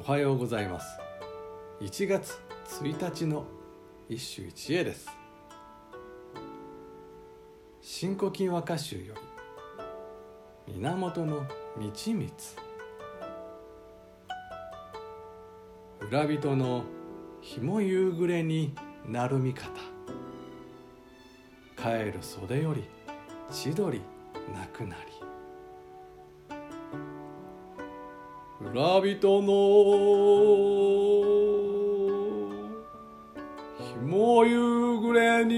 おはようございます。1月1日の一首一会です。新古今和歌集より源の道光。村人の紐夕暮れになる味方。帰る袖より千鳥なくなり。村人の紐夕暮れに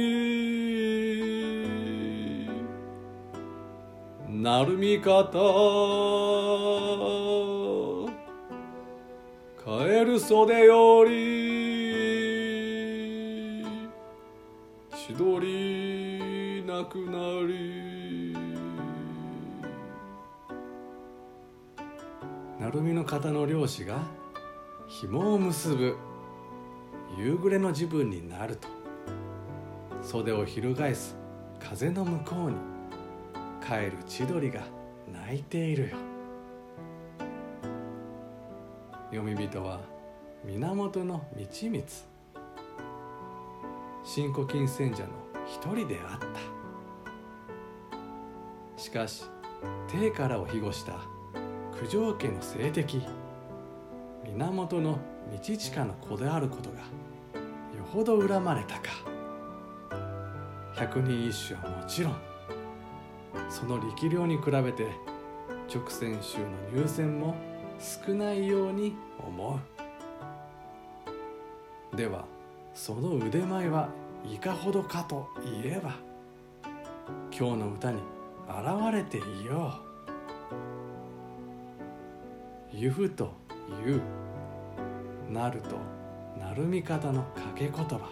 なる味方帰る袖より千鳥なくなり。成海の方の漁師が紐を結ぶ夕暮れの自分になると袖を翻す風の向こうに帰る千鳥が泣いているよ。読み人は源の道光。新古今選者の一人であった。しかし定からを庇護した九条家の政敵源の道親の子であることがよほど恨まれたか。百人一首はもちろんその力量に比べて直線集の入選も少ないように思う。ではその腕前はいかほどかといえば今日の歌に現れていよう「ゆふとゆう」なるとなるみ方の掛け言葉。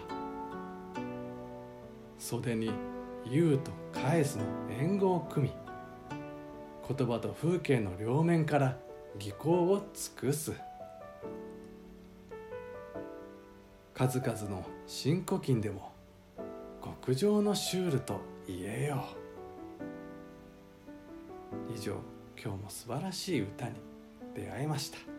袖に「ゆう」と返すの援護を組み言葉と風景の両面から技巧を尽くす。数々の新古今でも極上のシュールと言えよ。う以上今日も素晴らしい歌に。出会いました。